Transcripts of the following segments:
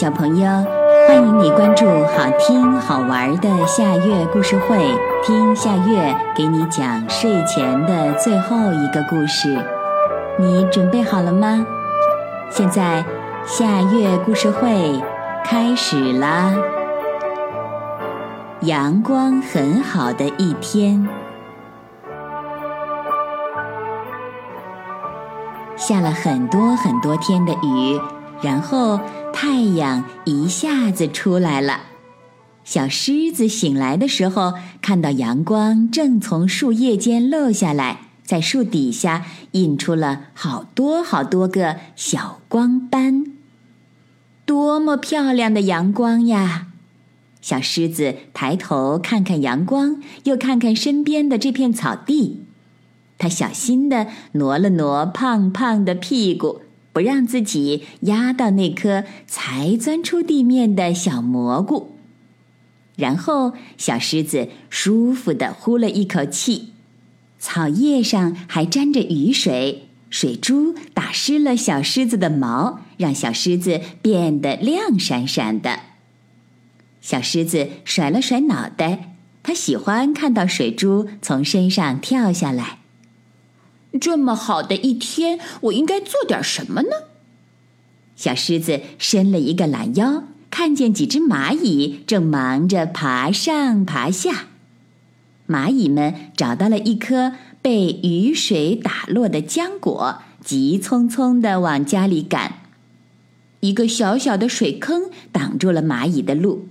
小朋友，欢迎你关注好听好玩的夏月故事会，听夏月给你讲睡前的最后一个故事。你准备好了吗？现在夏月故事会开始啦！阳光很好的一天，下了很多很多天的雨。然后太阳一下子出来了，小狮子醒来的时候，看到阳光正从树叶间漏下来，在树底下印出了好多好多个小光斑。多么漂亮的阳光呀！小狮子抬头看看阳光，又看看身边的这片草地，它小心地挪了挪胖胖的屁股。不让自己压到那颗才钻出地面的小蘑菇，然后小狮子舒服的呼了一口气。草叶上还沾着雨水，水珠打湿了小狮子的毛，让小狮子变得亮闪闪的。小狮子甩了甩脑袋，它喜欢看到水珠从身上跳下来。这么好的一天，我应该做点什么呢？小狮子伸了一个懒腰，看见几只蚂蚁正忙着爬上爬下。蚂蚁们找到了一颗被雨水打落的浆果，急匆匆地往家里赶。一个小小的水坑挡住了蚂蚁的路，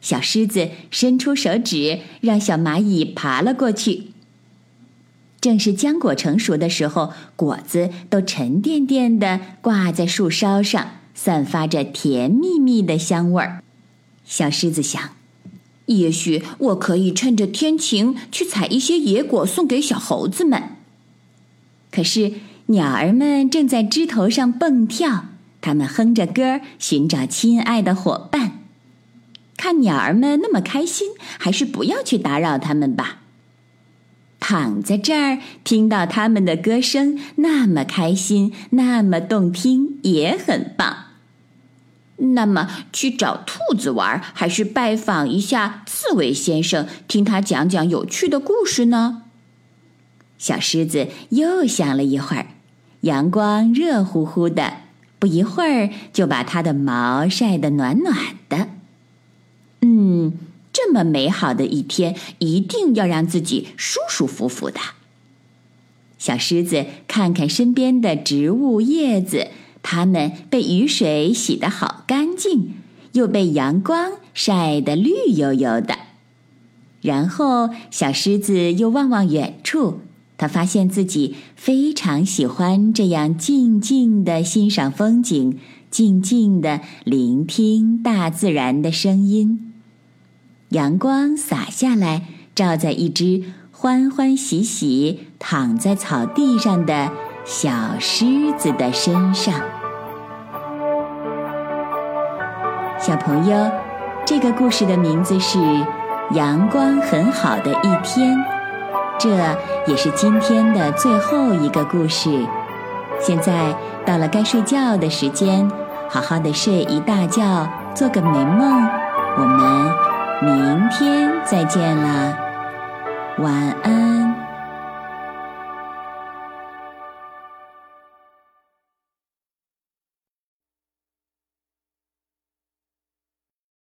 小狮子伸出手指，让小蚂蚁爬了过去。正是浆果成熟的时候，果子都沉甸甸的挂在树梢上，散发着甜蜜蜜的香味儿。小狮子想，也许我可以趁着天晴去采一些野果送给小猴子们。可是鸟儿们正在枝头上蹦跳，它们哼着歌寻找亲爱的伙伴。看鸟儿们那么开心，还是不要去打扰它们吧。躺在这儿，听到他们的歌声，那么开心，那么动听，也很棒。那么，去找兔子玩，还是拜访一下刺猬先生，听他讲讲有趣的故事呢？小狮子又想了一会儿，阳光热乎乎的，不一会儿就把它的毛晒得暖暖的。嗯。这么美好的一天，一定要让自己舒舒服服的。小狮子看看身边的植物叶子，它们被雨水洗得好干净，又被阳光晒得绿油油的。然后，小狮子又望望远处，它发现自己非常喜欢这样静静的欣赏风景，静静的聆听大自然的声音。阳光洒下来，照在一只欢欢喜喜躺在草地上的小狮子的身上。小朋友，这个故事的名字是《阳光很好的一天》，这也是今天的最后一个故事。现在到了该睡觉的时间，好好的睡一大觉，做个美梦。我们。明天再见啦，晚安。